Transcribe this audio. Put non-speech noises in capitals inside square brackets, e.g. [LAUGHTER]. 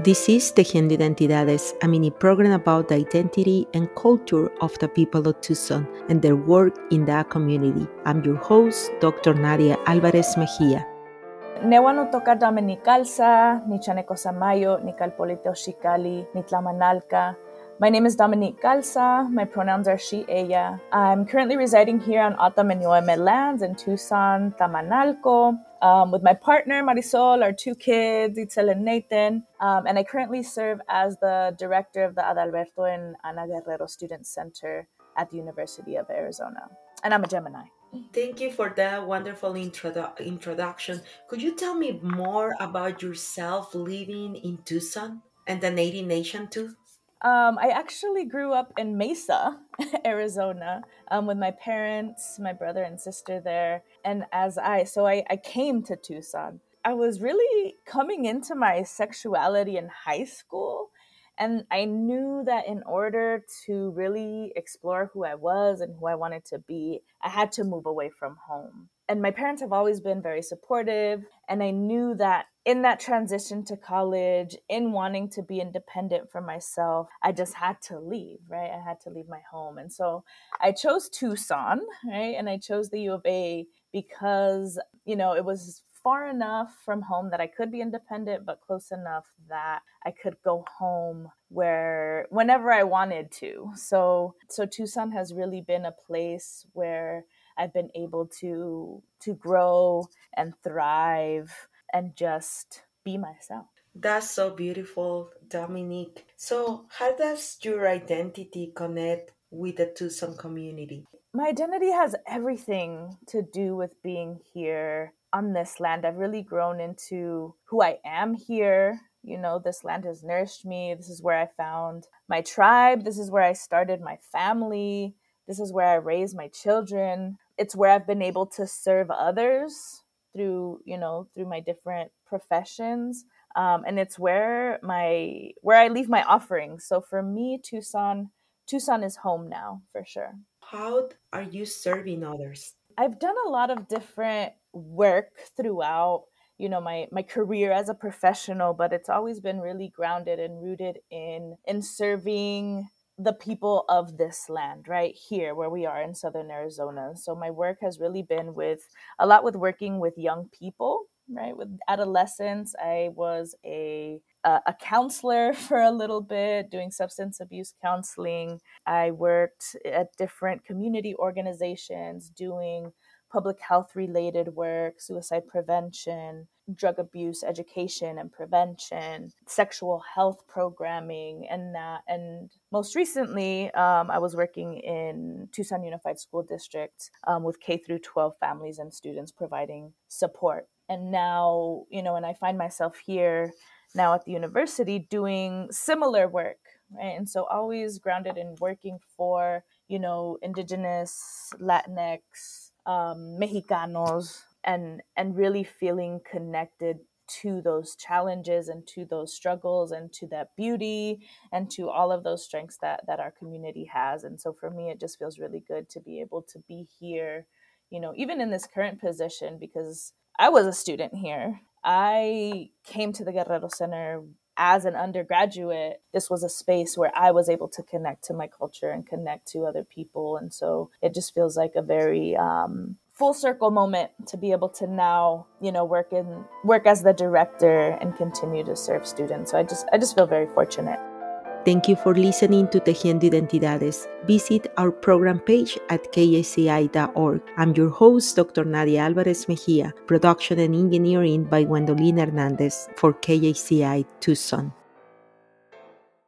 This is Tejiendo Identidades, a mini program about the identity and culture of the people of Tucson and their work in that community. I'm your host, Dr. Nadia Alvarez Mejia. Newano toka ni calza, ni chaneko samayo, ni calpoliteo shikali, ni tlamanalca, my name is Dominique Calza. My pronouns are she, ella. I'm currently residing here on Otamenyoeme lands in Tucson, Tamanalco, um, with my partner Marisol, our two kids, Itzel and Nathan. Um, and I currently serve as the director of the Adalberto and Ana Guerrero Student Center at the University of Arizona. And I'm a Gemini. Thank you for that wonderful introdu- introduction. Could you tell me more about yourself living in Tucson and the Native Nation too? Um, I actually grew up in Mesa, [LAUGHS] Arizona, um, with my parents, my brother and sister there. And as I, so I, I came to Tucson. I was really coming into my sexuality in high school. And I knew that in order to really explore who I was and who I wanted to be, I had to move away from home. And my parents have always been very supportive. And I knew that in that transition to college, in wanting to be independent for myself, I just had to leave, right? I had to leave my home. And so I chose Tucson, right? And I chose the U of A because, you know, it was far enough from home that I could be independent, but close enough that I could go home where whenever I wanted to. So so Tucson has really been a place where I've been able to to grow and thrive and just be myself. That's so beautiful, Dominique. So, how does your identity connect with the Tucson community? My identity has everything to do with being here on this land. I've really grown into who I am here. You know, this land has nourished me. This is where I found my tribe. This is where I started my family. This is where I raise my children. It's where I've been able to serve others through, you know, through my different professions. Um, and it's where my where I leave my offerings. So for me, Tucson, Tucson is home now for sure. How are you serving others? I've done a lot of different work throughout you know my my career as a professional but it's always been really grounded and rooted in in serving the people of this land right here where we are in southern arizona. So my work has really been with a lot with working with young people right? With adolescents i was a uh, a counselor [LAUGHS] for a little bit doing substance abuse counseling. I worked at different community organizations doing public health related work, suicide prevention, drug abuse education and prevention, sexual health programming, and that. And most recently, um, I was working in Tucson Unified School District um, with K through 12 families and students providing support. And now, you know, and I find myself here now at the university doing similar work, right? And so always grounded in working for, you know, indigenous, Latinx, um, Mexicanos and and really feeling connected to those challenges and to those struggles and to that beauty and to all of those strengths that that our community has. And so for me it just feels really good to be able to be here you know even in this current position because i was a student here. I came to the guerrero center as an undergraduate, this was a space where I was able to connect to my culture and connect to other people. And so it just feels like a very um, full circle moment to be able to now, you know, work in work as the director and continue to serve students. So I just I just feel very fortunate. Thank you for listening to Tejiendo Identidades. Visit our program page at kxci.org. I'm your host, Dr. Nadia Alvarez Mejia, production and engineering by Gwendoline Hernandez for KXCI Tucson.